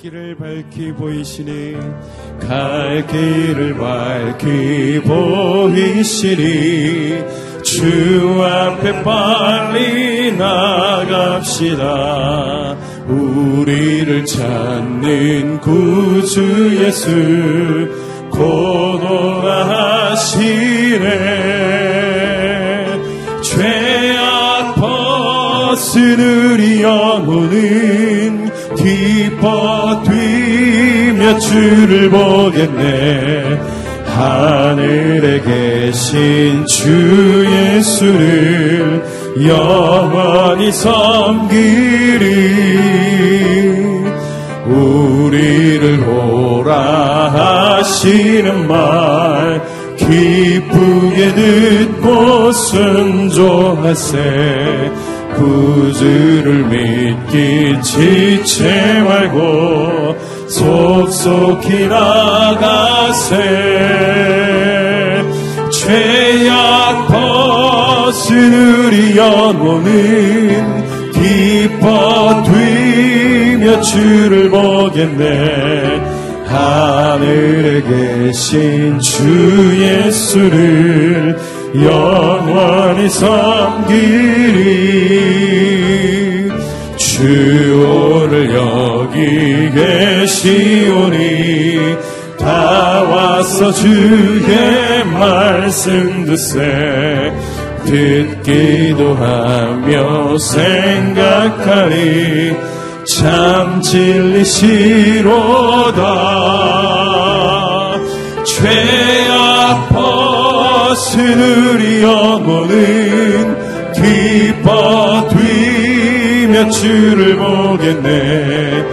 길을 밝히 보이시니 갈 길을 밝히 보이시니 주 앞에 빨리 나갑시다. 우리를 찾는 구주 예수 고도하시네. 죄악 벗은 우리 영혼은 기뻐 뛰며 주를 보겠네. 하늘에 계신 주 예수를 영원히 섬기리. 우리를 오라 하시는 말 기쁘게 듣고 순종하세 구주를 믿기 지체 말고 속속히 나가세. 죄악 벗은 우리 영혼은 기뻐 뛰며 주를 보겠네. 하늘에 계신 주 예수를 영원히 섬기리 주 오늘 여기 계시오니 다 와서 주의 말씀 듣세 듣기도 하며 생각하리 참 진리시로다. 죄악 우리 영혼은 기뻐 뛰며 주를 보겠네.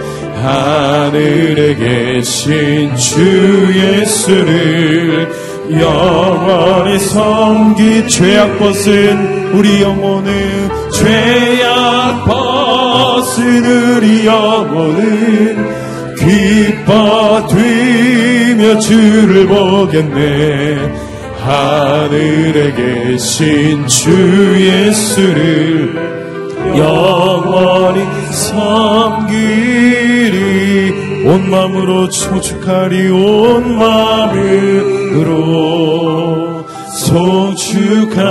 하늘에 계신 주 예수를 영원히 섬기 죄악 벗은 우리 영혼은 죄악 벗은 우리 영혼은 기뻐 뛰며 주를 보겠네 하늘에 계신 주 예수를 영원히 섬기리. 온 마음으로 초축하리 온 마음으로 소축하리.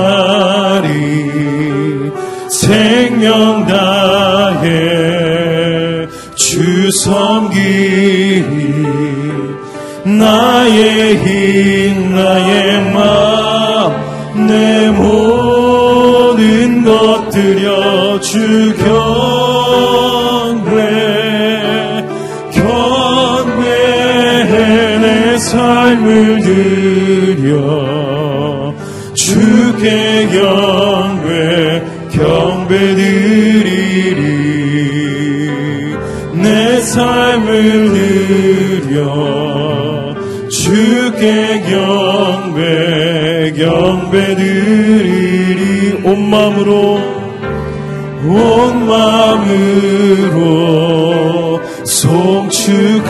생명 다해 주 섬기리 나의 힘 나의 마음 내 모든 것 드려 주경 주께 경배 경배 드리리 온 마음으로 온 마음으로 송축하리.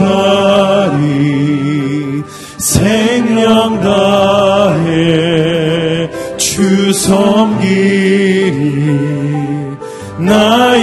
생명 다해 주 섬기리. 나의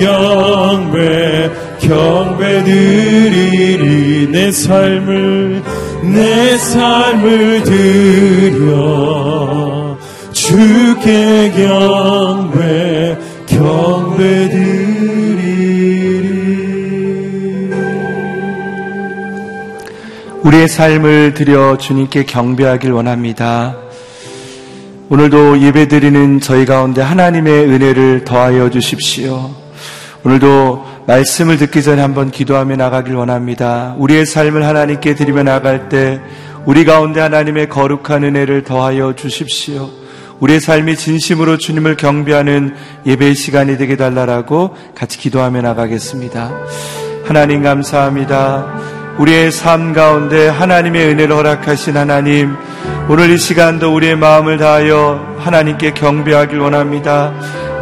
경배 경배 드리리 내 삶을 내 삶을 드려. 주께 경배 경배 드리리 우리의 삶을 드려 주님께 경배하길 원합니다. 오늘도 예배드리는 저희 가운데 하나님의 은혜를 더하여 주십시오. 오늘도 말씀을 듣기 전에 한번 기도하며 나가길 원합니다. 우리의 삶을 하나님께 드리며 나갈 때 우리 가운데 하나님의 거룩한 은혜를 더하여 주십시오. 우리의 삶이 진심으로 주님을 경배하는 예배의 시간이 되게 달라라고 같이 기도하며 나가겠습니다. 하나님 감사합니다. 우리의 삶 가운데 하나님의 은혜를 허락하신 하나님, 오늘 이 시간도 우리의 마음을 다하여 하나님께 경배하길 원합니다.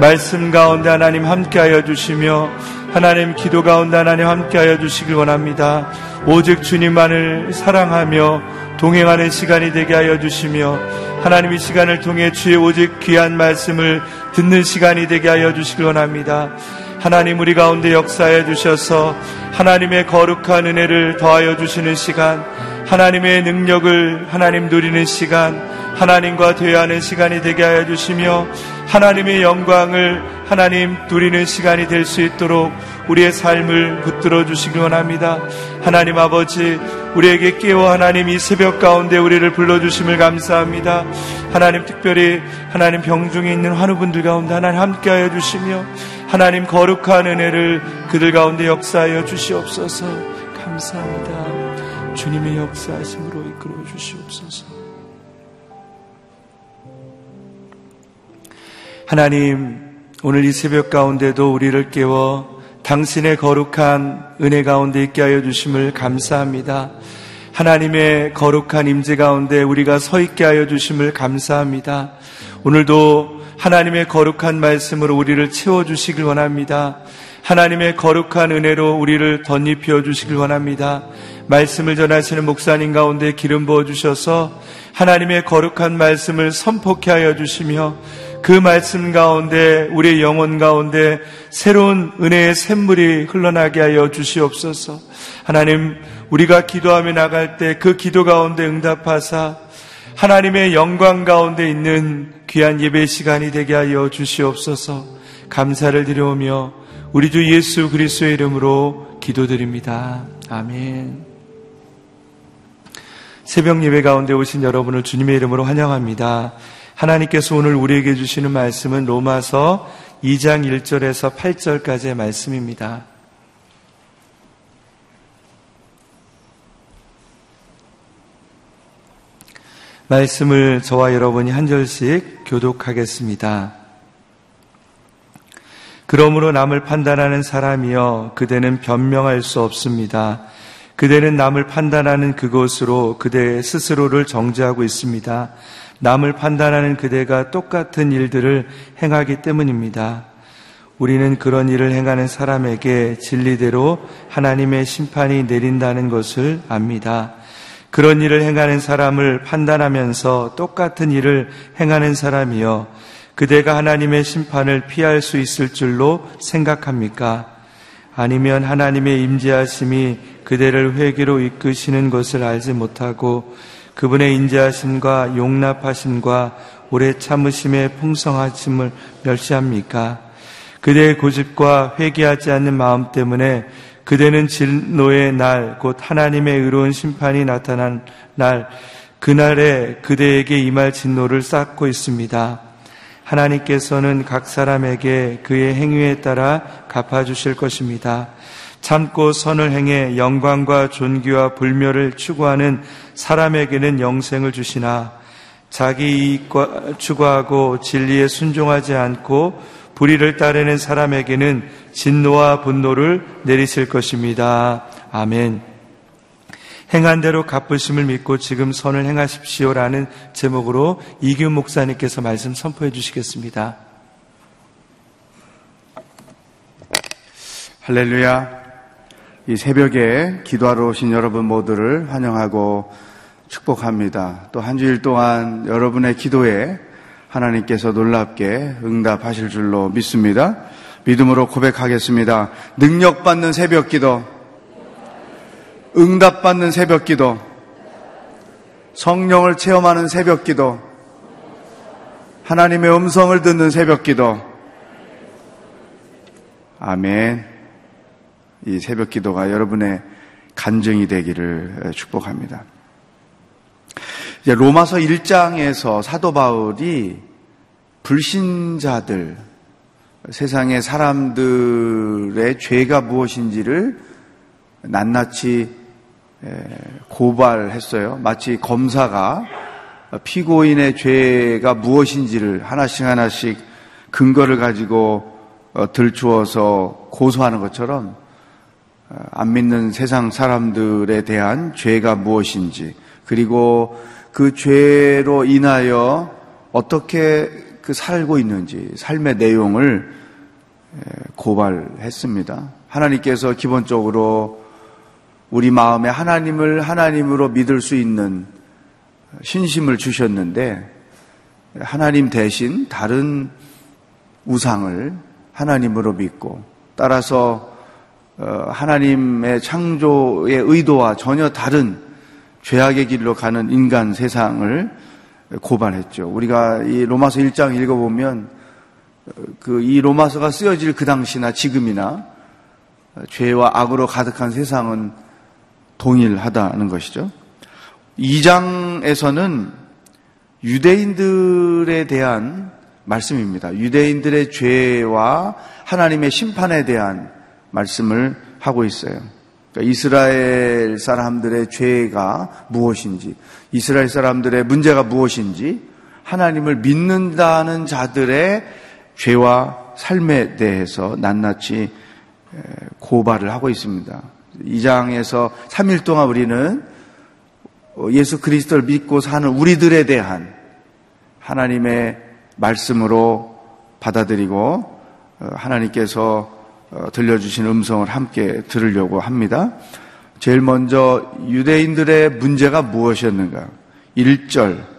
말씀 가운데 하나님 함께하여 주시며 하나님 기도 가운데 하나님 함께하여 주시길 원합니다. 오직 주님만을 사랑하며 동행하는 시간이 되게 하여 주시며 하나님 이 시간을 통해 주의 오직 귀한 말씀을 듣는 시간이 되게 하여 주시길 원합니다. 하나님 우리 가운데 역사해 주셔서 하나님의 거룩한 은혜를 더하여 주시는 시간, 하나님의 능력을 하나님 누리는 시간, 하나님과 대화하는 시간이 되게 하여 주시며 하나님의 영광을 하나님 누리는 시간이 될 수 있도록 우리의 삶을 붙들어 주시기 원합니다. 하나님 아버지, 우리에게 깨워 하나님 이 새벽 가운데 우리를 불러주심을 감사합니다. 하나님 특별히 하나님 병중에 있는 환우분들 가운데 하나님 함께하여 주시며 하나님 거룩한 은혜를 그들 가운데 역사하여 주시옵소서 감사합니다. 주님의 역사하심으로 이끌어 주시옵소서. 하나님, 오늘 이 새벽 가운데도 우리를 깨워 당신의 거룩한 은혜 가운데 있게 하여 주심을 감사합니다. 하나님의 거룩한 임재 가운데 우리가 서 있게 하여 주심을 감사합니다. 오늘도 하나님의 거룩한 말씀으로 우리를 채워 주시길 원합니다. 하나님의 거룩한 은혜로 우리를 덧입혀 주시길 원합니다. 말씀을 전하시는 목사님 가운데 기름 부어 주셔서 하나님의 거룩한 말씀을 선포케 하여 주시며 그 말씀 가운데 우리의 영혼 가운데 새로운 은혜의 샘물이 흘러나게 하여 주시옵소서. 하나님 우리가 기도하며 나갈 때 그 기도 가운데 응답하사 하나님의 영광 가운데 있는 귀한 예배 시간이 되게 하여 주시옵소서. 감사를 드려오며 우리 주 예수 그리스도의 이름으로 기도드립니다. 아멘. 새벽 예배 가운데 오신 여러분을 주님의 이름으로 환영합니다. 하나님께서 오늘 우리에게 주시는 말씀은 로마서 2장 1절에서 8절까지의 말씀입니다. 말씀을 저와 여러분이 한 절씩 교독하겠습니다. 그러므로 남을 판단하는 사람이여 그대는 변명할 수 없습니다. 그대는 남을 판단하는 그것으로 그대 스스로를 정죄하고 있습니다. 남을 판단하는 그대가 똑같은 일들을 행하기 때문입니다. 우리는 그런 일을 행하는 사람에게 진리대로 하나님의 심판이 내린다는 것을 압니다. 그런 일을 행하는 사람을 판단하면서 똑같은 일을 행하는 사람이여 그대가 하나님의 심판을 피할 수 있을 줄로 생각합니까? 아니면 하나님의 임재하심이 그대를 회개로 이끄시는 것을 알지 못하고 그분의 인자하심과 용납하심과 오래 참으심의 풍성하심을 멸시합니까? 그대의 고집과 회개하지 않는 마음 때문에 그대는 진노의 날, 곧 하나님의 의로운 심판이 나타난 날, 그날에 그대에게 임할 진노를 쌓고 있습니다. 하나님께서는 각 사람에게 그의 행위에 따라 갚아주실 것입니다. 참고 선을 행해 영광과 존귀와 불멸을 추구하는 사람에게는 영생을 주시나 자기 이익과 추구하고 진리에 순종하지 않고 불의를 따르는 사람에게는 진노와 분노를 내리실 것입니다. 아멘. 행한 대로 갚으심을 믿고 지금 선을 행하십시오라는 제목으로 이규 목사님께서 말씀 선포해 주시겠습니다. 할렐루야. 이 새벽에 기도하러 오신 여러분 모두를 환영하고 축복합니다. 또 한 주일 동안 여러분의 기도에 하나님께서 놀랍게 응답하실 줄로 믿습니다. 믿음으로 고백하겠습니다. 능력받는 새벽 기도, 응답받는 새벽 기도, 성령을 체험하는 새벽 기도, 하나님의 음성을 듣는 새벽 기도. 아멘. 이 새벽 기도가 여러분의 간증이 되기를 축복합니다. 이제 로마서 1장에서 사도 바울이 불신자들, 세상의 사람들의 죄가 무엇인지를 낱낱이 고발했어요. 마치 검사가 피고인의 죄가 무엇인지를 하나씩 하나씩 근거를 가지고 어, 들추어서 고소하는 것처럼 어, 안 믿는 세상 사람들에 대한 죄가 무엇인지, 그리고 그 죄로 인하여 어떻게 그 살고 있는지 삶의 내용을 고발했습니다. 하나님께서 기본적으로 우리 마음에 하나님을 하나님으로 믿을 수 있는 신심을 주셨는데 하나님 대신 다른 우상을 하나님으로 믿고 따라서 어, 하나님의 창조의 의도와 전혀 다른 죄악의 길로 가는 인간 세상을 고발했죠. 우리가 이 로마서 1장 읽어보면 어, 그 이 로마서가 쓰여질 그 당시나 지금이나 죄와 악으로 가득한 세상은 동일하다는 것이죠. 2장에서는 유대인들에 대한 말씀입니다. 유대인들의 죄와 하나님의 심판에 대한 말씀을 하고 있어요. 그러니까 이스라엘 사람들의 죄가 무엇인지, 이스라엘 사람들의 문제가 무엇인지, 하나님을 믿는다는 자들의 죄와 삶에 대해서 낱낱이 고발을 하고 있습니다. 이 장에서 3일 동안 우리는 예수 그리스도를 믿고 사는 우리들에 대한 하나님의 말씀으로 받아들이고 어, 하나님께서 어, 들려주신 음성을 함께 들으려고 합니다. 제일 먼저 유대인들의 문제가 무엇이었는가? 1절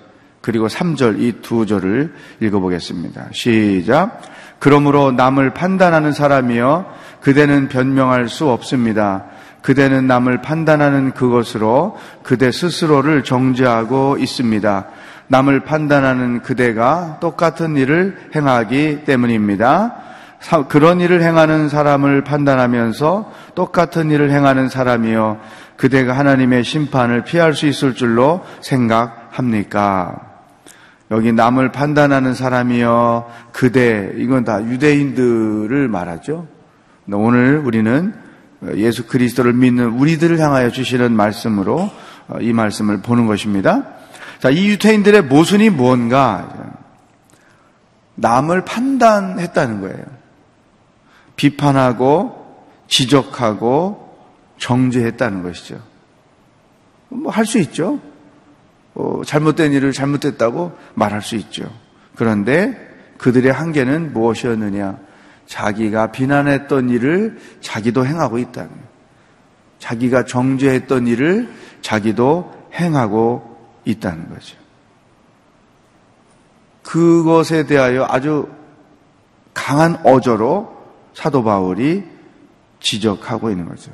그리고 3절 이 두 절을 읽어보겠습니다. 시작. 그러므로 남을 판단하는 사람이여 그대는 변명할 수 없습니다. 그대는 남을 판단하는 그것으로 그대 스스로를 정죄하고 있습니다. 남을 판단하는 그대가 똑같은 일을 행하기 때문입니다. 그런 일을 행하는 사람을 판단하면서 똑같은 일을 행하는 사람이요. 그대가 하나님의 심판을 피할 수 있을 줄로 생각합니까? 여기 남을 판단하는 사람이요. 그대, 이건 다 유대인들을 말하죠. 오늘 우리는 예수 그리스도를 믿는 우리들을 향하여 주시는 말씀으로 이 말씀을 보는 것입니다. 자, 이 유태인들의 모순이 무언가? 남을 판단했다는 거예요. 비판하고, 지적하고, 정죄했다는 것이죠. 뭐, 할 수 있죠. 어, 잘못된 일을 잘못했다고 말할 수 있죠. 그런데 그들의 한계는 무엇이었느냐? 자기가 비난했던 일을 자기도 행하고 있다는. 자기가 정죄했던 일을 자기도 행하고 있다는 거죠. 그것에 대하여 아주 강한 어조로 사도 바울이 지적하고 있는 거죠.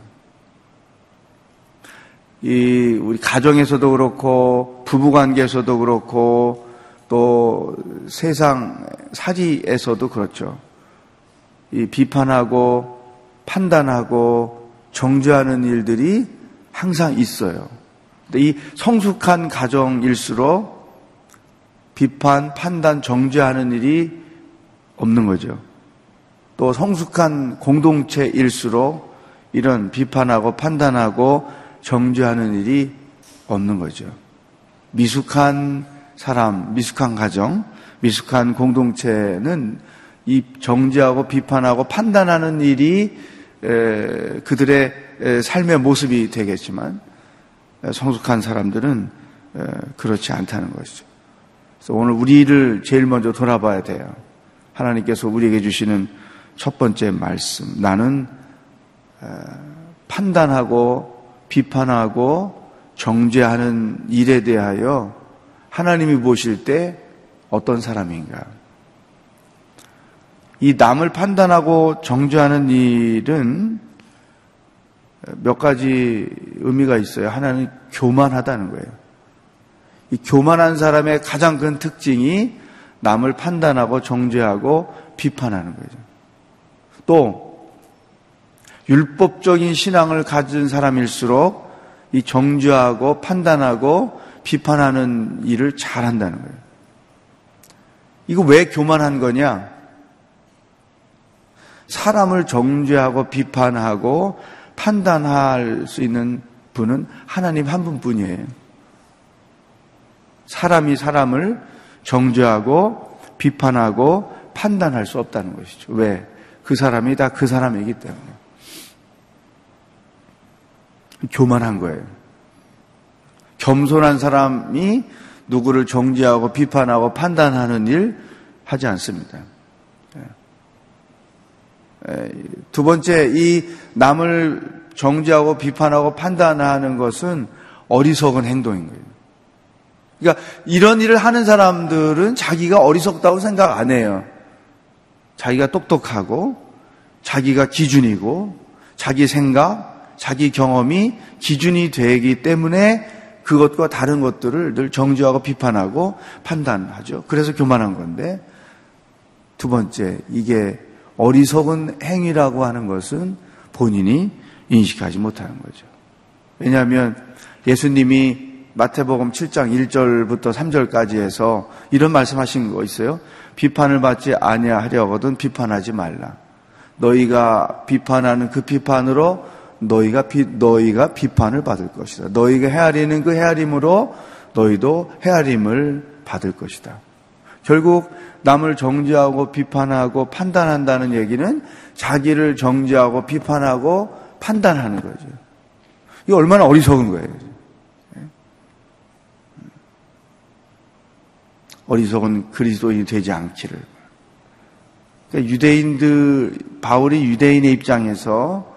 이 우리 가정에서도 그렇고 부부 관계에서도 그렇고 또 세상 사지에서도 그렇죠. 이 비판하고 판단하고 정죄하는 일들이 항상 있어요. 이 성숙한 가정일수록 비판, 판단, 정죄하는 일이 없는 거죠. 또 성숙한 공동체일수록 이런 비판하고 판단하고 정죄하는 일이 없는 거죠. 미숙한 사람, 미숙한 가정, 미숙한 공동체는 이 정죄하고 비판하고 판단하는 일이 그들의 삶의 모습이 되겠지만 성숙한 사람들은 그렇지 않다는 것이죠. 그래서 오늘 우리를 제일 먼저 돌아봐야 돼요. 하나님께서 우리에게 주시는 첫 번째 말씀. 나는 판단하고 비판하고 정죄하는 일에 대하여 하나님이 보실 때 어떤 사람인가? 이 남을 판단하고 정죄하는 일은 몇 가지 의미가 있어요. 하나는 교만하다는 거예요. 이 교만한 사람의 가장 큰 특징이 남을 판단하고 정죄하고 비판하는 거죠. 또 율법적인 신앙을 가진 사람일수록 이 정죄하고 판단하고 비판하는 일을 잘한다는 거예요. 이거 왜 교만한 거냐? 사람을 정죄하고 비판하고 판단할 수 있는 분은 하나님 한 분뿐이에요. 사람이 사람을 정죄하고 비판하고 판단할 수 없다는 것이죠. 왜? 그 사람이 다 그 사람이기 때문에. 교만한 거예요. 겸손한 사람이 누구를 정죄하고 비판하고 판단하는 일, 하지 않습니다. 예. 두 번째, 이 남을 정지하고 비판하고 판단하는 것은 어리석은 행동인 거예요. 그러니까 이런 일을 하는 사람들은 자기가 어리석다고 생각 안 해요. 자기가 똑똑하고 자기가 기준이고 자기 생각, 자기 경험이 기준이 되기 때문에 그것과 다른 것들을 늘 정지하고 비판하고 판단하죠. 그래서 교만한 건데 두 번째, 이게 어리석은 행위라고 하는 것은 본인이 인식하지 못하는 거죠. 왜냐하면 예수님이 마태복음 7장 1절부터 3절까지 해서 이런 말씀하신 거 있어요. 비판을 받지 아니하려거든 비판하지 말라. 너희가 비판하는 그 비판으로 너희가 비, 너희가 비판을 받을 것이다. 너희가 헤아리는 그 헤아림으로 너희도 헤아림을 받을 것이다. 결국 남을 정지하고 비판하고 판단한다는 얘기는 자기를 정지하고 비판하고 판단하는 거죠. 이게 얼마나 어리석은 거예요. 어리석은 그리스도인이 되지 않기를. 그러니까 유대인들, 바울이 유대인의 입장에서 어,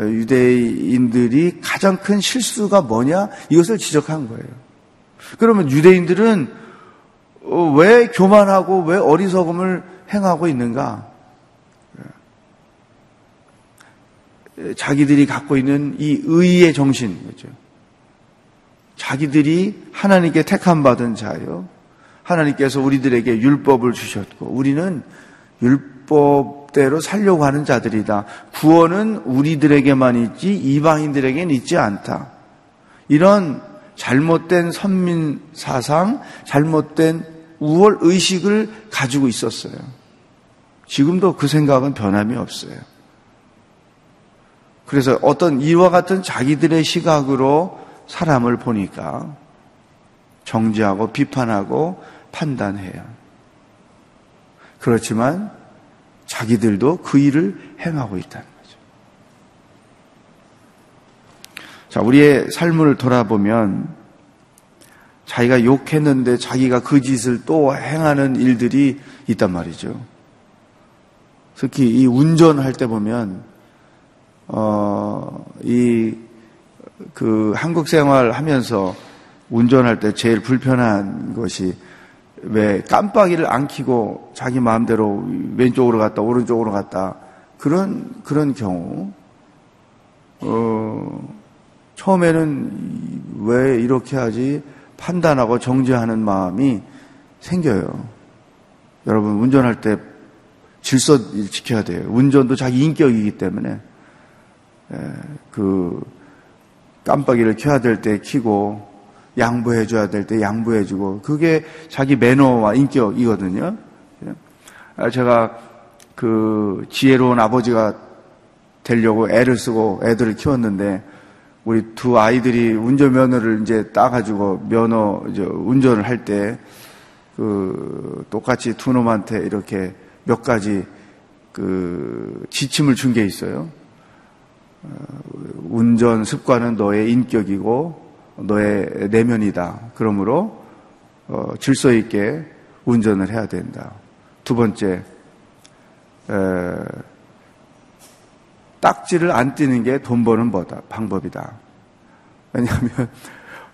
유대인들이 가장 큰 실수가 뭐냐? 이것을 지적한 거예요. 그러면 유대인들은 어, 왜 교만하고 왜 어리석음을 행하고 있는가? 자기들이 갖고 있는 이 의의 정신, 그죠? 자기들이 하나님께 택함 받은 자요. 하나님께서 우리들에게 율법을 주셨고, 우리는 율법 대로 살려고 하는 자들이다. 구원은 우리들에게만 있지 이방인들에게는 있지 않다. 이런 잘못된 선민 사상, 잘못된 우월 의식을 가지고 있었어요. 지금도 그 생각은 변함이 없어요. 그래서 어떤 이와 같은 자기들의 시각으로 사람을 보니까 정지하고 비판하고 판단해요. 그렇지만 자기들도 그 일을 행하고 있다는 거죠. 자, 우리의 삶을 돌아보면 자기가 욕했는데 자기가 그 짓을 또 행하는 일들이 있단 말이죠. 특히 이 운전할 때 보면 어, 이, 그 한국 생활 하면서 운전할 때 제일 불편한 것이 왜 깜빡이를 안 켜고 자기 마음대로 왼쪽으로 갔다 오른쪽으로 갔다 그런 그런 경우 어 처음에는 왜 이렇게 하지 판단하고 정죄하는 마음이 생겨요. 여러분 운전할 때 질서 지켜야 돼요. 운전도 자기 인격이기 때문에 그 깜빡이를 켜야 될 때 켜고 양보해 줘야 될 때 양보해 주고 그게 자기 매너와 인격이거든요. 아, 제가 그 지혜로운 아버지가 되려고 애를 쓰고 애들을 키웠는데 우리 두 아이들이 운전면허를 이제 따가지고 면허 운전을 할 때 그 똑같이 두 놈한테 이렇게 몇 가지 그 지침을 준 게 있어요. 어, 운전 습관은 너의 인격이고 너의 내면이다. 그러므로 어, 질서 있게 운전을 해야 된다. 두 번째, 에, 딱지를 안 띄는 게 돈 버는 방법이다. 왜냐하면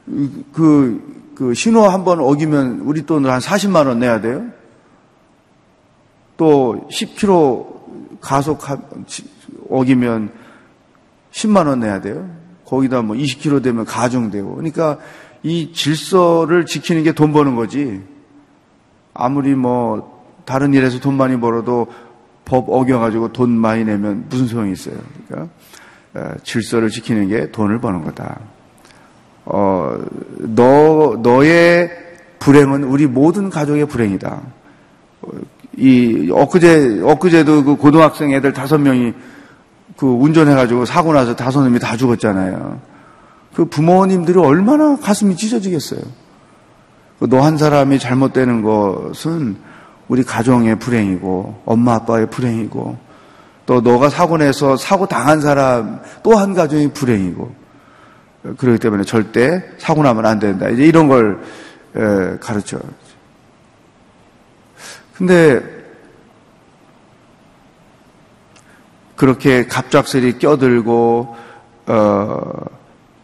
그, 그 신호 한 번 어기면 우리 돈을 한 40만 원 내야 돼요. 또 10km 가속 어기면 10만 원 내야 돼요. 거기다 뭐 20kg 되면 가중되고. 그러니까 이 질서를 지키는 게 돈 버는 거지. 아무리 뭐 다른 일에서 돈 많이 벌어도 법 어겨가지고 돈 많이 내면 무슨 소용이 있어요. 그러니까 질서를 지키는 게 돈을 버는 거다. 어, 너, 너의 불행은 우리 모든 가족의 불행이다. 이, 엊그제, 엊그제도 그 고등학생 애들 다섯 명이 그 운전해가지고 사고 나서 다섯 놈이 다 죽었잖아요. 그 부모님들이 얼마나 가슴이 찢어지겠어요. 그 너 한 사람이 잘못되는 것은 우리 가정의 불행이고 엄마 아빠의 불행이고 또 너가 사고 내서 사고 당한 사람 또 한 가정의 불행이고 그렇기 때문에 절대 사고 나면 안 된다. 이제 이런 걸 가르쳐. 근데 그렇게 갑작스레 껴들고 어,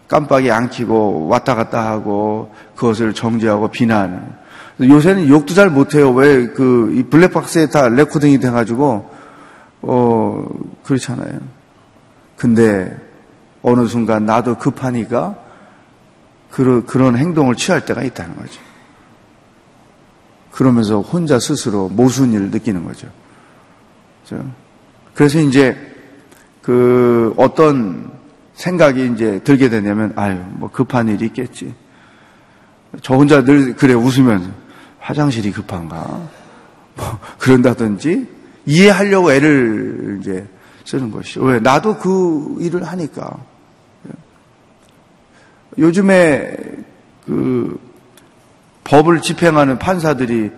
깜빡이 안 켜고 왔다 갔다 하고 그것을 정지하고 비난. 요새는 욕도 잘 못해요. 왜 그 블랙박스에 다 레코딩이 돼가지고 어 그렇잖아요. 근데 어느 순간 나도 급하니까 그런 그런 행동을 취할 때가 있다는 거죠. 그러면서 혼자 스스로 모순일을 느끼는 거죠. 그 래서 이제 그 어떤 생각이 이제 들게 되냐면 아유 뭐 급한 일이 있겠지. 저 혼자 늘 그래 웃으면 화장실이 급한가 뭐 그런다든지 이해하려고 애를 이제 쓰는 것이죠. 왜 나도 그 일을 하니까 요즘에 그 법을 집행하는 판사들이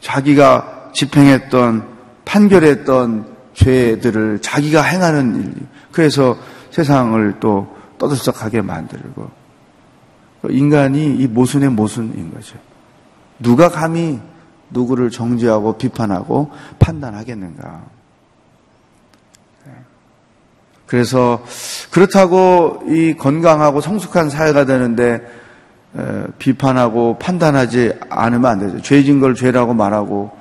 자기가 집행했던 판결했던 죄들을 자기가 행하는 일. 그래서 세상을 또 떠들썩하게 만들고 인간이 이 모순의 모순인 거죠. 누가 감히 누구를 정죄하고 비판하고 판단하겠는가? 그래서 그렇다고 이 건강하고 성숙한 사회가 되는데 비판하고 판단하지 않으면 안 되죠. 죄진 걸 죄라고 말하고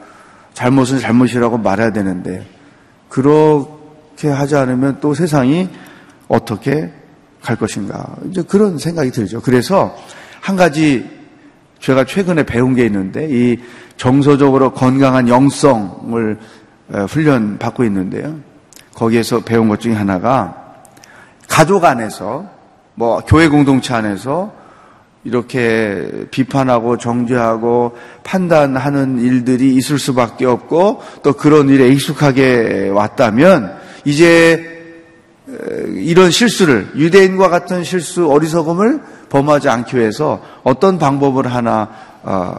잘못은 잘못이라고 말해야 되는데 그렇게 하지 않으면 또 세상이 어떻게 갈 것인가. 이제 그런 생각이 들죠. 그래서 한 가지 제가 최근에 배운 게 있는데 이 정서적으로 건강한 영성을 훈련 받고 있는데요. 거기에서 배운 것 중에 하나가 가족 안에서 뭐 교회 공동체 안에서 이렇게 비판하고 정죄하고 판단하는 일들이 있을 수밖에 없고 또 그런 일에 익숙하게 왔다면 이제 이런 실수를 유대인과 같은 실수 어리석음을 범하지 않기 위해서 어떤 방법을 하나 어,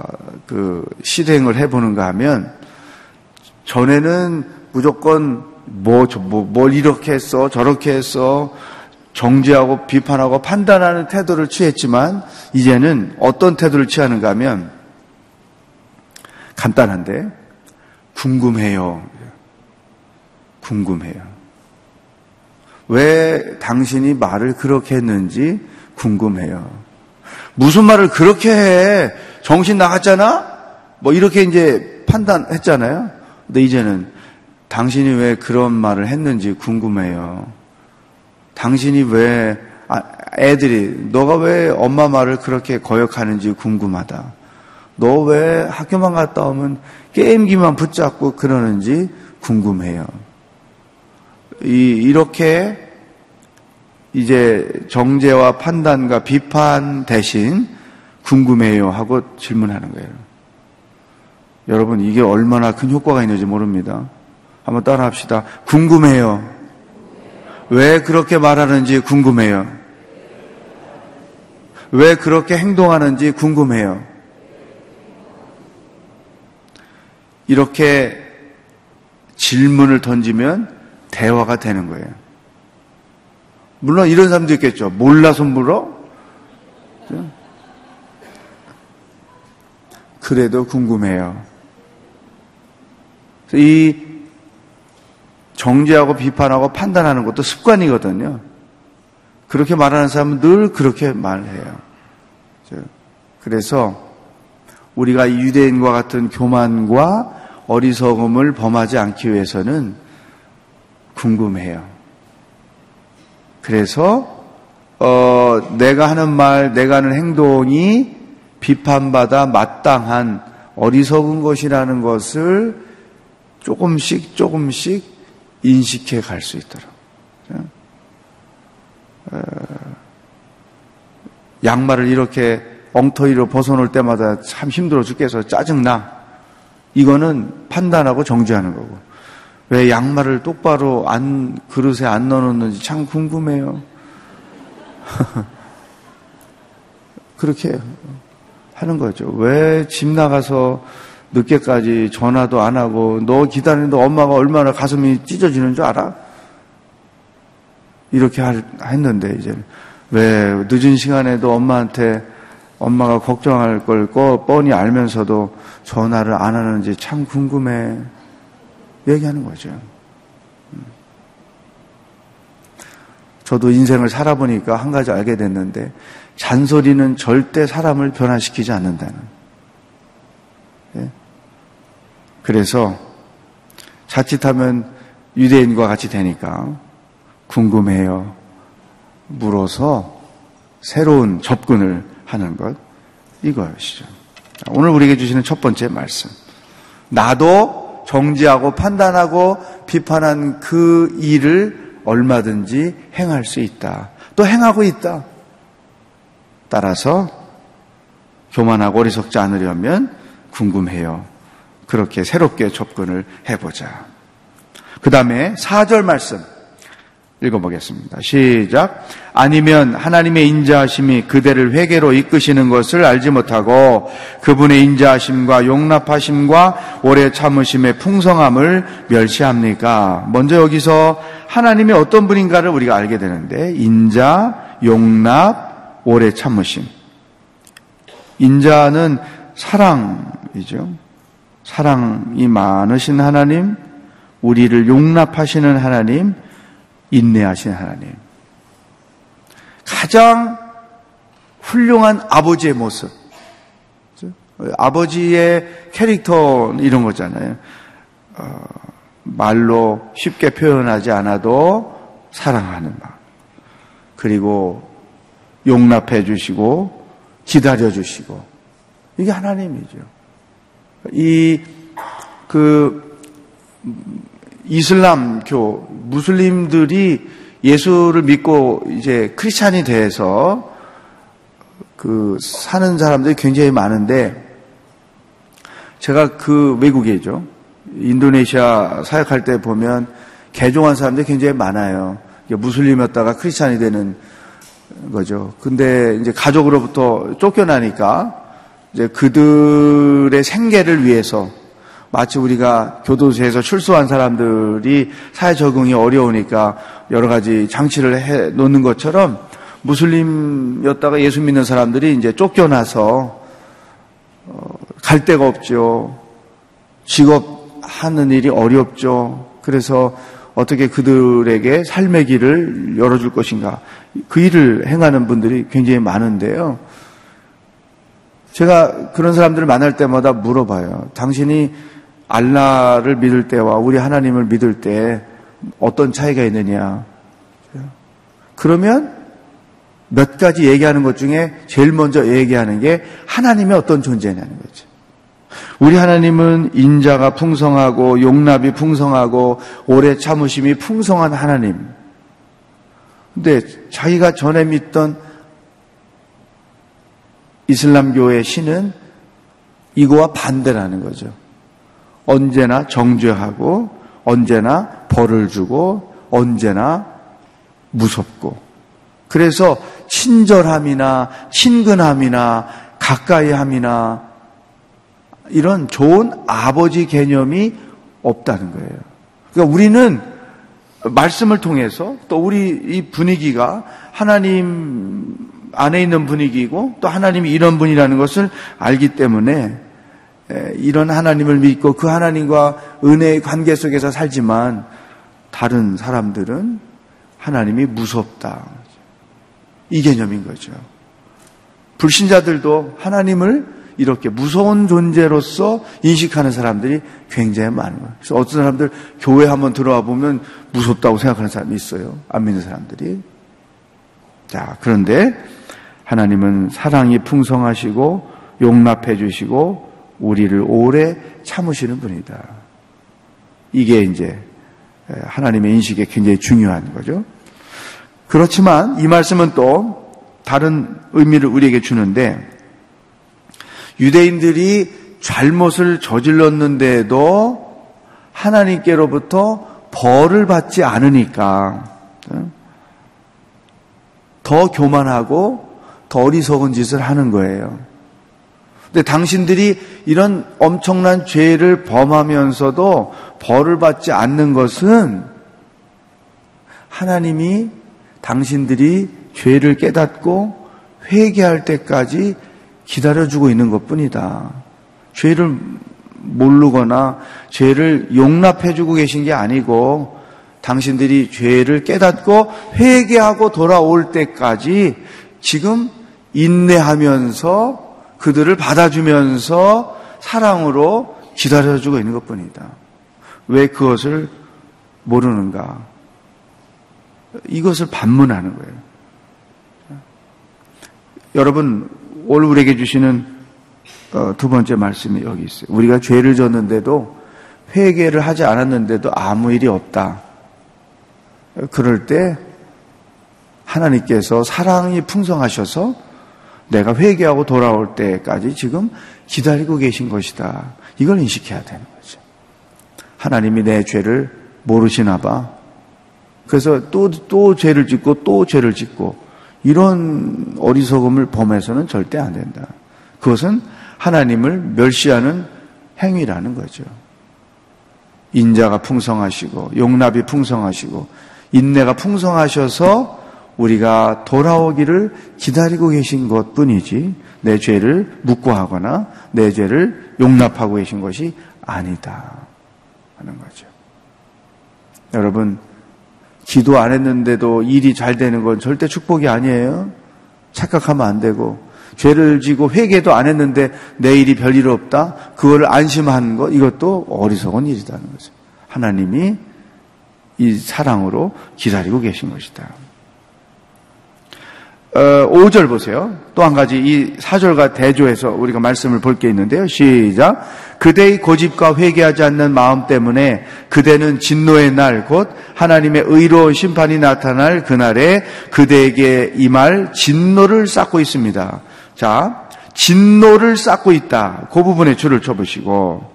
그 실행을 해보는가 하면 전에는 무조건 뭐, 뭐, 뭘 이렇게 했어, 저렇게 했어, 정죄하고 비판하고 판단하는 태도를 취했지만, 이제는 어떤 태도를 취하는가 하면, 간단한데, 궁금해요. 궁금해요. 왜 당신이 말을 그렇게 했는지 궁금해요. 무슨 말을 그렇게 해? 정신 나갔잖아? 뭐 이렇게 이제 판단했잖아요. 근데 이제는 당신이 왜 그런 말을 했는지 궁금해요. 당신이 왜 아, 애들이 너가 왜 엄마 말을 그렇게 거역하는지 궁금하다. 너 왜 학교만 갔다 오면 게임기만 붙잡고 그러는지 궁금해요. 이, 이렇게 이제 정죄와 판단과 비판 대신 궁금해요 하고 질문하는 거예요. 여러분 이게 얼마나 큰 효과가 있는지 모릅니다. 한번 따라 합시다. 궁금해요. 왜 그렇게 말하는지 궁금해요. 왜 그렇게 행동하는지 궁금해요. 이렇게 질문을 던지면 대화가 되는 거예요. 물론 이런 사람도 있겠죠. 몰라서 물어? 그래도 궁금해요. 이 정죄하고 비판하고 판단하는 것도 습관이거든요. 그렇게 말하는 사람은 늘 그렇게 말해요. 그래서 우리가 유대인과 같은 교만과 어리석음을 범하지 않기 위해서는 궁금해요. 그래서 어, 내가 하는 말, 내가 하는 행동이 비판받아 마땅한 어리석은 것이라는 것을 조금씩 조금씩 인식해 갈 수 있도록. 어, 양말을 이렇게 엉터리로 벗어놓을 때마다 참 힘들어 죽겠어. 짜증나. 이거는 판단하고 정지하는 거고. 왜 양말을 똑바로 안, 그릇에 안 넣어놓는지 참 궁금해요. 그렇게 하는 거죠. 왜 집 나가서 늦게까지 전화도 안 하고 너 기다리는데 엄마가 얼마나 가슴이 찢어지는 줄 알아? 이렇게 했는데 이제 왜 늦은 시간에도 엄마한테 엄마가 걱정할 걸 뻔히 알면서도 전화를 안 하는지 참 궁금해. 얘기하는 거죠. 음. 저도 인생을 살아보니까 한 가지 알게 됐는데 잔소리는 절대 사람을 변화시키지 않는다는. 예? 그래서 자칫하면 유대인과 같이 되니까 궁금해요. 물어서 새로운 접근을 하는 것 이것이죠. 오늘 우리에게 주시는 첫 번째 말씀. 나도 정지하고 판단하고 비판한 그 일을 얼마든지 행할 수 있다. 또 행하고 있다. 따라서 교만하고 어리석지 않으려면 궁금해요. 그렇게 새롭게 접근을 해보자. 그 다음에 4절 말씀. 읽어보겠습니다. 시작. 아니면 하나님의 인자하심이 그대를 회개로 이끄시는 것을 알지 못하고 그분의 인자하심과 용납하심과 오래 참으심의 풍성함을 멸시합니까? 먼저 여기서 하나님이 어떤 분인가를 우리가 알게 되는데 인자, 용납, 오래 참으심. 인자는 사랑이죠. 사랑이 많으신 하나님, 우리를 용납하시는 하나님, 인내하신 하나님. 가장 훌륭한 아버지의 모습. 아버지의 캐릭터 이런 거잖아요. 어, 말로 쉽게 표현하지 않아도 사랑하는 마음. 그리고 용납해 주시고 기다려 주시고 이게 하나님이죠. 이 그 이슬람교 무슬림들이 예수를 믿고 이제 크리스찬이 돼서 그 사는 사람들이 굉장히 많은데 제가 그 외국이죠. 인도네시아 사역할 때 보면 개종한 사람들이 굉장히 많아요. 무슬림이었다가 크리스찬이 되는 거죠. 근데 이제 가족으로부터 쫓겨나니까 이제 그들의 생계를 위해서 마치 우리가 교도소에서 출소한 사람들이 사회 적응이 어려우니까 여러 가지 장치를 해 놓는 것처럼 무슬림이었다가 예수 믿는 사람들이 이제 쫓겨나서 어, 갈 데가 없죠. 직업 하는 일이 어렵죠. 그래서 어떻게 그들에게 삶의 길을 열어줄 것인가. 그 일을 행하는 분들이 굉장히 많은데요. 제가 그런 사람들을 만날 때마다 물어봐요. 당신이 알라를 믿을 때와 우리 하나님을 믿을 때 어떤 차이가 있느냐. 그러면 몇 가지 얘기하는 것 중에 제일 먼저 얘기하는 게 하나님의 어떤 존재냐는 거죠. 우리 하나님은 인자가 풍성하고 용납이 풍성하고 오래 참으심이 풍성한 하나님. 근데 자기가 전에 믿던 이슬람교의 신은 이거와 반대라는 거죠. 언제나 정죄하고 언제나 벌을 주고 언제나 무섭고 그래서 친절함이나 친근함이나 가까이함이나 이런 좋은 아버지 개념이 없다는 거예요. 그러니까 우리는 말씀을 통해서 또 우리 이 분위기가 하나님 안에 있는 분위기고 또 하나님이 이런 분이라는 것을 알기 때문에 이런 하나님을 믿고 그 하나님과 은혜의 관계 속에서 살지만 다른 사람들은 하나님이 무섭다. 이 개념인 거죠. 불신자들도 하나님을 이렇게 무서운 존재로서 인식하는 사람들이 굉장히 많은 거예요. 그래서 어떤 사람들 교회 한번 들어와 보면 무섭다고 생각하는 사람이 있어요. 안 믿는 사람들이. 자, 그런데 하나님은 사랑이 풍성하시고 용납해 주시고 우리를 오래 참으시는 분이다. 이게 이제 하나님의 인식에 굉장히 중요한 거죠. 그렇지만 이 말씀은 또 다른 의미를 우리에게 주는데 유대인들이 잘못을 저질렀는데도 하나님께로부터 벌을 받지 않으니까 더 교만하고 더 어리석은 짓을 하는 거예요. 근데 당신들이 이런 엄청난 죄를 범하면서도 벌을 받지 않는 것은 하나님이 당신들이 죄를 깨닫고 회개할 때까지 기다려주고 있는 것 뿐이다. 죄를 모르거나 죄를 용납해주고 계신 게 아니고 당신들이 죄를 깨닫고 회개하고 돌아올 때까지 지금 인내하면서 그들을 받아주면서 사랑으로 기다려주고 있는 것 뿐이다. 왜 그것을 모르는가? 이것을 반문하는 거예요. 여러분, 오늘 우리에게 주시는 어, 두 번째 말씀이 여기 있어요. 우리가 죄를 졌는데도 회개를 하지 않았는데도 아무 일이 없다. 그럴 때 하나님께서 사랑이 풍성하셔서 내가 회개하고 돌아올 때까지 지금 기다리고 계신 것이다. 이걸 인식해야 되는 거죠. 하나님이 내 죄를 모르시나 봐. 그래서 또, 또 죄를 짓고 또 죄를 짓고 이런 어리석음을 범해서는 절대 안 된다. 그것은 하나님을 멸시하는 행위라는 거죠. 인자가 풍성하시고 용납이 풍성하시고 인내가 풍성하셔서 우리가 돌아오기를 기다리고 계신 것 뿐이지 내 죄를 묵고하거나 내 죄를 용납하고 계신 것이 아니다 하는 거죠. 여러분 기도 안 했는데도 일이 잘 되는 건 절대 축복이 아니에요. 착각하면 안 되고 죄를 지고 회개도 안 했는데 내 일이 별일 없다. 그거를 안심하는 것 이것도 어리석은 일이라는 거죠. 하나님이 이 사랑으로 기다리고 계신 것이다. 어, 5절 보세요. 또 한 가지 이 4절과 대조해서 우리가 말씀을 볼 게 있는데요. 시작. 그대의 고집과 회개하지 않는 마음 때문에 그대는 진노의 날 곧 하나님의 의로운 심판이 나타날 그날에 그대에게 이말 진노를 쌓고 있습니다. 자, 진노를 쌓고 있다. 그 부분에 줄을 쳐 보시고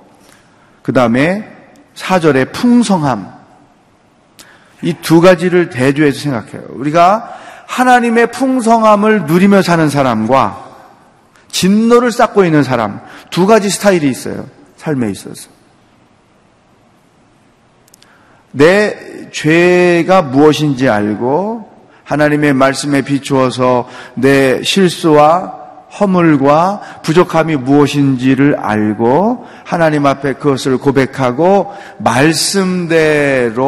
그 다음에 4절의 풍성함 이 두 가지를 대조해서 생각해요. 우리가 하나님의 풍성함을 누리며 사는 사람과 진노를 쌓고 있는 사람 두 가지 스타일이 있어요. 삶에 있어서. 내 죄가 무엇인지 알고 하나님의 말씀에 비추어서 내 실수와 허물과 부족함이 무엇인지를 알고 하나님 앞에 그것을 고백하고 말씀대로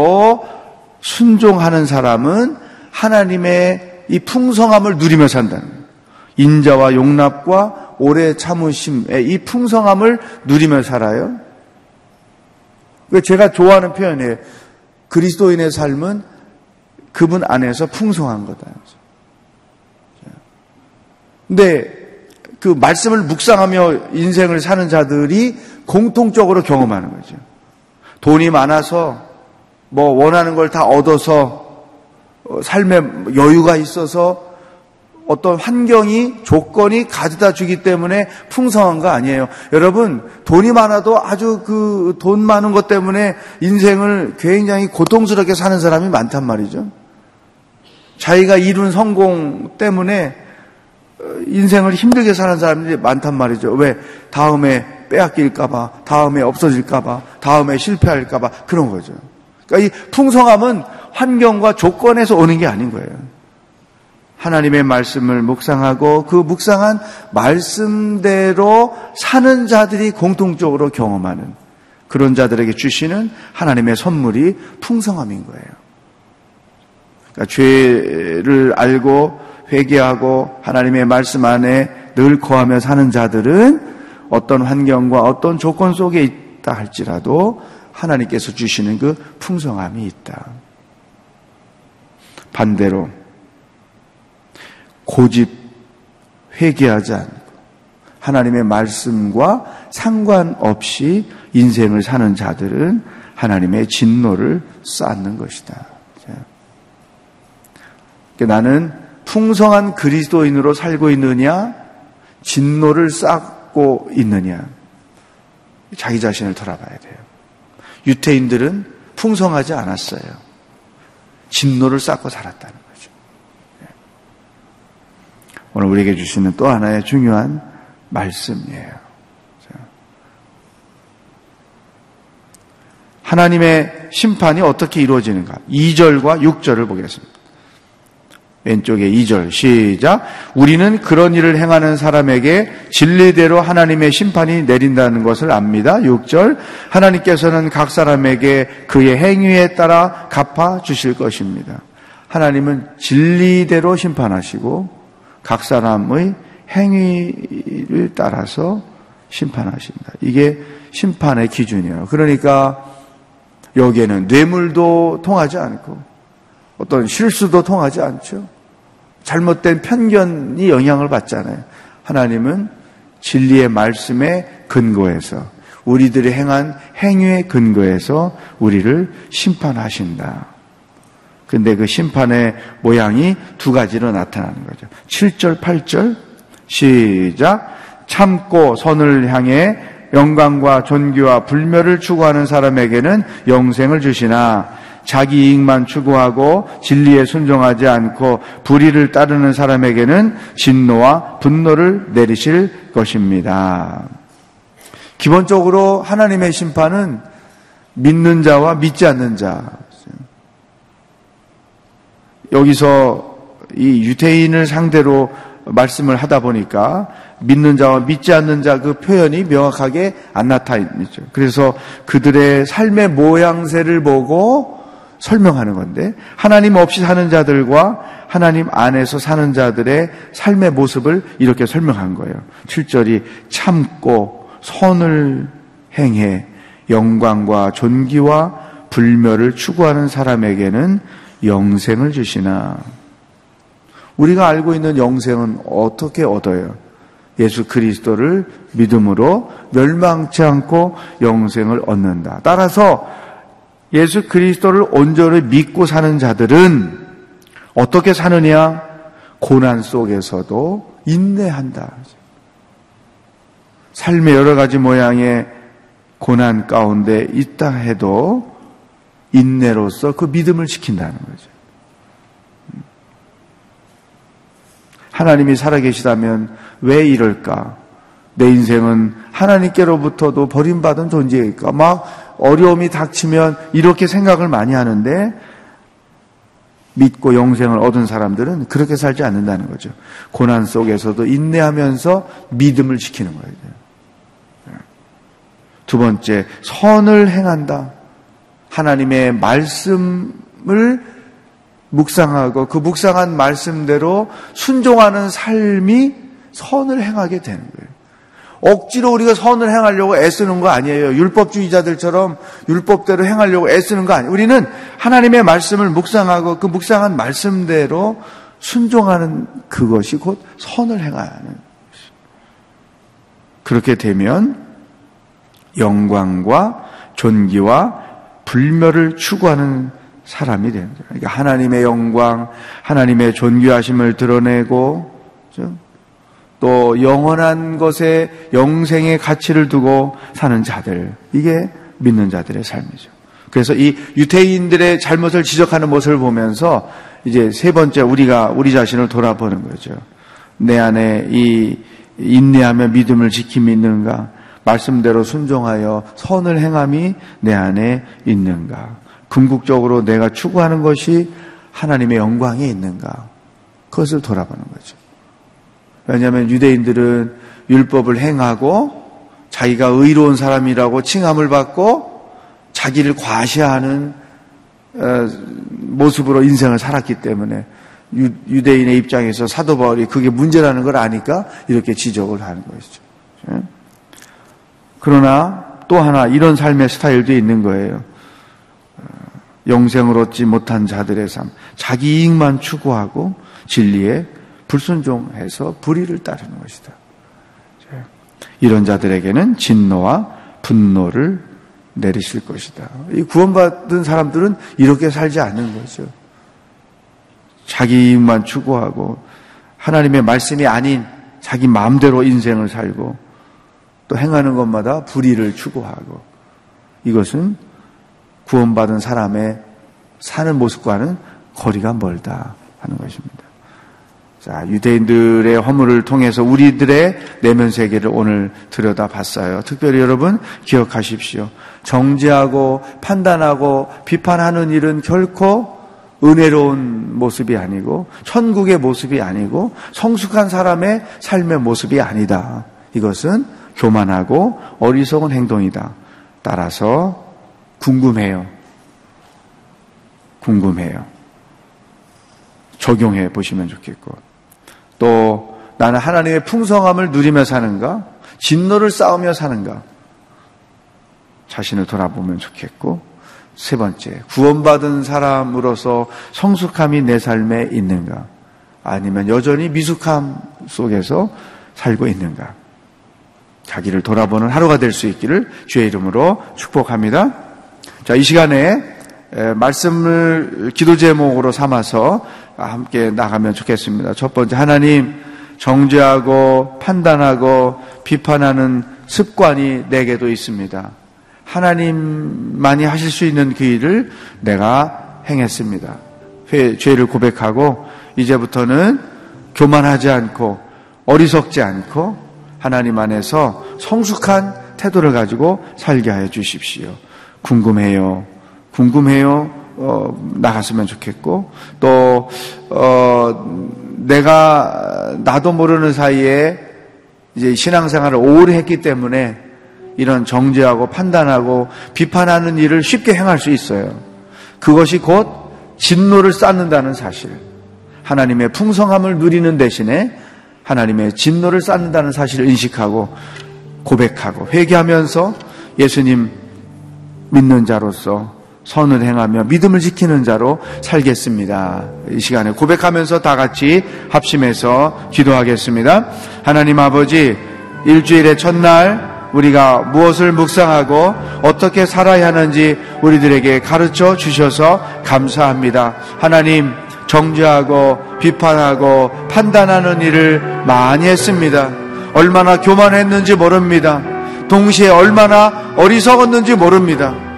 순종하는 사람은 하나님의 이 풍성함을 누리며 산다는 거예요. 인자와 용납과 오래 참으심의 이 풍성함을 누리며 살아요. 제가 좋아하는 표현이에요. 그리스도인의 삶은 그분 안에서 풍성한 거다. 근데 그 말씀을 묵상하며 인생을 사는 자들이 공통적으로 경험하는 거죠. 돈이 많아서 뭐 원하는 걸 다 얻어서 어, 삶에 여유가 있어서 어떤 환경이 조건이 가져다 주기 때문에 풍성한 거 아니에요. 여러분 돈이 많아도 아주 그 돈 많은 것 때문에 인생을 굉장히 고통스럽게 사는 사람이 많단 말이죠. 자기가 이룬 성공 때문에 어, 인생을 힘들게 사는 사람들이 많단 말이죠. 왜? 다음에 빼앗길까봐, 다음에 없어질까봐, 다음에 실패할까봐 그런 거죠. 그러니까 이 풍성함은 환경과 조건에서 오는 게 아닌 거예요. 하나님의 말씀을 묵상하고 그 묵상한 말씀대로 사는 자들이 공통적으로 경험하는 그런 자들에게 주시는 하나님의 선물이 풍성함인 거예요. 그러니까 죄를 알고 회개하고 하나님의 말씀 안에 늘 거하며 사는 자들은 어떤 환경과 어떤 조건 속에 있다 할지라도 하나님께서 주시는 그 풍성함이 있다. 반대로 고집 회개하지 않고 하나님의 말씀과 상관없이 인생을 사는 자들은 하나님의 진노를 쌓는 것이다. 그러니까 나는 풍성한 그리스도인으로 살고 있느냐, 진노를 쌓고 있느냐, 자기 자신을 돌아봐야 돼요. 유태인들은 풍성하지 않았어요. 진노를 쌓고 살았다는 거죠. 예. 오늘 우리에게 주시는 또 하나의 중요한 말씀이에요. 하나님의 심판이 어떻게 이루어지는가? 2절과 6절을 보겠습니다. 왼쪽에 2절 시작. 우리는 그런 일을 행하는 사람에게 진리대로 하나님의 심판이 내린다는 것을 압니다. 6절. 하나님께서는 각 사람에게 그의 행위에 따라 갚아 주실 것입니다. 하나님은 진리대로 심판하시고 각 사람의 행위를 따라서 심판하십니다. 이게 심판의 기준이에요. 그러니까 여기에는 뇌물도 통하지 않고 어떤 실수도 통하지 않죠. 잘못된 편견이 영향을 받잖아요. 하나님은 진리의 말씀에 근거해서 우리들이 행한 행위에 근거해서 우리를 심판하신다. 근데 그 심판의 모양이 두 가지로 나타나는 거죠. 7절, 8절, 시작. 참고 선을 향해 영광과 존귀와 불멸을 추구하는 사람에게는 영생을 주시나 자기 이익만 추구하고 진리에 순종하지 않고 불의를 따르는 사람에게는 진노와 분노를 내리실 것입니다. 기본적으로 하나님의 심판은 믿는 자와 믿지 않는 자. 여기서 이 유태인을 상대로 말씀을 하다 보니까 믿는 자와 믿지 않는 자 그 표현이 명확하게 안 나타있죠. 그래서 그들의 삶의 모양새를 보고 설명하는 건데 하나님 없이 사는 자들과 하나님 안에서 사는 자들의 삶의 모습을 이렇게 설명한 거예요. 7절이 참고 선을 행해 영광과 존귀와 불멸을 추구하는 사람에게는 영생을 주시나 우리가 알고 있는 영생은 어떻게 얻어요? 예수 그리스도를 믿음으로 멸망치 않고 영생을 얻는다. 따라서 예수 그리스도를 온전히 믿고 사는 자들은 어떻게 사느냐? 고난 속에서도 인내한다. 삶의 여러 가지 모양의 고난 가운데 있다 해도 인내로서 그 믿음을 지킨다는 거죠. 하나님이 살아계시다면 왜 이럴까? 내 인생은 하나님께로부터도 버림받은 존재일까? 막 어려움이 닥치면 이렇게 생각을 많이 하는데 믿고 영생을 얻은 사람들은 그렇게 살지 않는다는 거죠. 고난 속에서도 인내하면서 믿음을 지키는 거예요. 두 번째, 선을 행한다. 하나님의 말씀을 묵상하고 그 묵상한 말씀대로 순종하는 삶이 선을 행하게 되는 거예요. 억지로 우리가 선을 행하려고 애쓰는 거 아니에요. 율법주의자들처럼 율법대로 행하려고 애쓰는 거 아니에요. 우리는 하나님의 말씀을 묵상하고 그 묵상한 말씀대로 순종하는 그것이 곧 선을 행하는 그렇게 되면 영광과 존귀와 불멸을 추구하는 사람이 되는 거예요. 그러니까 하나님의 영광, 하나님의 존귀하심을 드러내고 또 영원한 것에 영생의 가치를 두고 사는 자들. 이게 믿는 자들의 삶이죠. 그래서 이 유태인들의 잘못을 지적하는 모습을 보면서 이제 세 번째 우리가 우리 자신을 돌아보는 거죠. 내 안에 이 인내하며 믿음을 지킴이 있는가? 말씀대로 순종하여 선을 행함이 내 안에 있는가? 궁극적으로 내가 추구하는 것이 하나님의 영광에 있는가? 그것을 돌아보는 거죠. 왜냐하면 유대인들은 율법을 행하고 자기가 의로운 사람이라고 칭함을 받고 자기를 과시하는 어, 모습으로 인생을 살았기 때문에 유대인의 입장에서 사도 바울이 그게 문제라는 걸 아니까 이렇게 지적을 하는 것이죠. 예? 그러나 또 하나 이런 삶의 스타일도 있는 거예요. 어, 영생을 얻지 못한 자들의 삶, 자기 이익만 추구하고 진리에 불순종해서 불의를 따르는 것이다. 이런 자들에게는 진노와 분노를 내리실 것이다. 이 구원받은 사람들은 이렇게 살지 않는 거죠. 자기 만 추구하고 하나님의 말씀이 아닌 자기 마음대로 인생을 살고 또 행하는 것마다 불의를 추구하고 이것은 구원받은 사람의 사는 모습과는 거리가 멀다 하는 것입니다. 자, 유대인들의 허물을 통해서 우리들의 내면 세계를 오늘 들여다 봤어요. 특별히 여러분 기억하십시오. 정죄하고 판단하고 비판하는 일은 결코 은혜로운 모습이 아니고 천국의 모습이 아니고 성숙한 사람의 삶의 모습이 아니다. 이것은 교만하고 어리석은 행동이다. 따라서 궁금해요. 궁금해요. 적용해 보시면 좋겠고. 또 나는 하나님의 풍성함을 누리며 사는가? 진노를 싸우며 사는가? 자신을 돌아보면 좋겠고. 세 번째, 구원받은 사람으로서 성숙함이 내 삶에 있는가? 아니면 여전히 미숙함 속에서 살고 있는가? 자기를 돌아보는 하루가 될 수 있기를 주의 이름으로 축복합니다. 자, 이 시간에 말씀을 기도 제목으로 삼아서 함께 나가면 좋겠습니다. 첫 번째, 하나님, 정죄하고 판단하고 비판하는 습관이 내게도 있습니다. 하나님만이 하실 수 있는 그 일을 내가 행했습니다. 회, 죄를 고백하고 이제부터는 교만하지 않고 어리석지 않고 하나님 안에서 성숙한 태도를 가지고 살게 하여 주십시오. 궁금해요. 궁금해요. 어, 나갔으면 좋겠고 또 어, 내가 나도 모르는 사이에 이제 신앙생활을 오래 했기 때문에 이런 정죄하고 판단하고 비판하는 일을 쉽게 행할 수 있어요. 그것이 곧 진노를 쌓는다는 사실. 하나님의 풍성함을 누리는 대신에 하나님의 진노를 쌓는다는 사실을 인식하고 고백하고 회개하면서 예수님 믿는 자로서 선을 행하며 믿음을 지키는 자로 살겠습니다. 이 시간에 고백하면서 다 같이 합심해서 기도하겠습니다. 하나님 아버지, 일주일의 첫날 우리가 무엇을 묵상하고 어떻게 살아야 하는지 우리들에게 가르쳐 주셔서 감사합니다. 하나님, 정죄하고 비판하고 판단하는 일을 많이 했습니다. 얼마나 교만했는지 모릅니다. 동시에 얼마나 어리석었는지 모릅니다.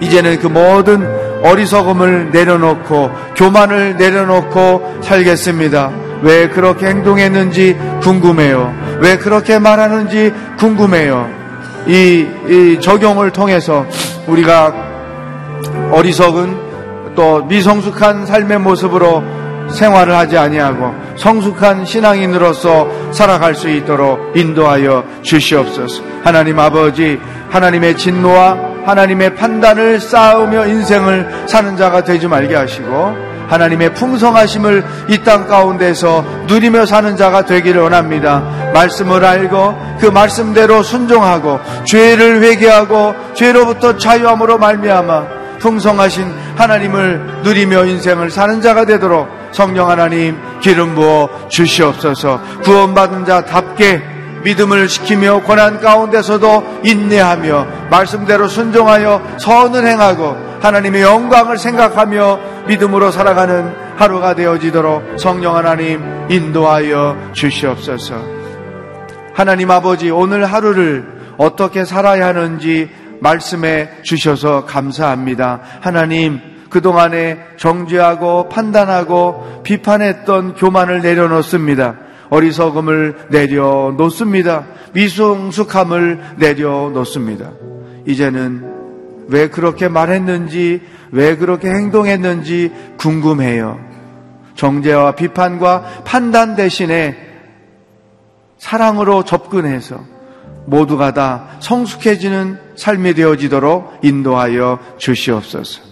이제는 그 모든 어리석음을 내려놓고 교만을 내려놓고 살겠습니다. 왜 그렇게 행동했는지 궁금해요. 왜 그렇게 말하는지 궁금해요. 이, 이 적용을 통해서 우리가 어리석은 또 미성숙한 삶의 모습으로 생활을 하지 아니하고 성숙한 신앙인으로서 살아갈 수 있도록 인도하여 주시옵소서. 하나님 아버지, 하나님의 진노와 하나님의 판단을 쌓으며 인생을 사는 자가 되지 말게 하시고 하나님의 풍성하심을 이 땅 가운데서 누리며 사는 자가 되기를 원합니다. 말씀을 알고 그 말씀대로 순종하고 죄를 회개하고 죄로부터 자유함으로 말미암아 풍성하신 하나님을 누리며 인생을 사는 자가 되도록 성령 하나님 기름 부어 주시옵소서 구원받은 자답게 믿음을 지키며 고난 가운데서도 인내하며 말씀대로 순종하여 선을 행하고 하나님의 영광을 생각하며 믿음으로 살아가는 하루가 되어지도록 성령 하나님 인도하여 주시옵소서. 하나님 아버지 오늘 하루를 어떻게 살아야 하는지 말씀해 주셔서 감사합니다. 하나님 그동안에 정죄하고 판단하고 비판했던 교만을 내려놓습니다. 어리석음을 내려놓습니다. 미성숙함을 내려놓습니다. 이제는 왜 그렇게 말했는지, 왜 그렇게 행동했는지 궁금해요. 정죄와 비판과 판단 대신에 사랑으로 접근해서 모두가 다 성숙해지는 삶이 되어지도록 인도하여 주시옵소서.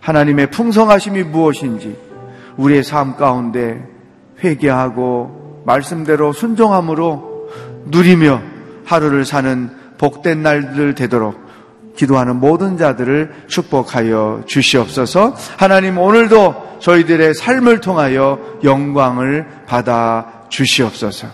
하나님의 풍성하심이 무엇인지 우리의 삶 가운데 회개하고 말씀대로 순종함으로 누리며 하루를 사는 복된 날들 되도록 기도하는 모든 자들을 축복하여 주시옵소서. 하나님 오늘도 저희들의 삶을 통하여 영광을 받아 주시옵소서.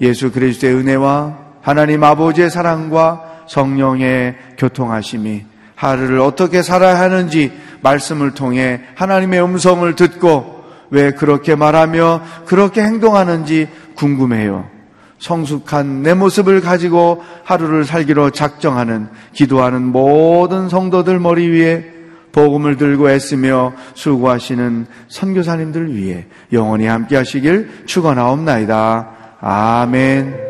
예수 그리스도의 은혜와 하나님 아버지의 사랑과 성령의 교통하심이 하루를 어떻게 살아야 하는지 말씀을 통해 하나님의 음성을 듣고 왜 그렇게 말하며 그렇게 행동하는지 궁금해요. 성숙한 내 모습을 가지고 하루를 살기로 작정하는 기도하는 모든 성도들 머리 위에 복음을 들고 애쓰며 수고하시는 선교사님들 위해 영원히 함께 하시길 축원하옵나이다. 아멘.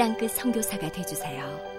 땅끝 성교사가 되주세요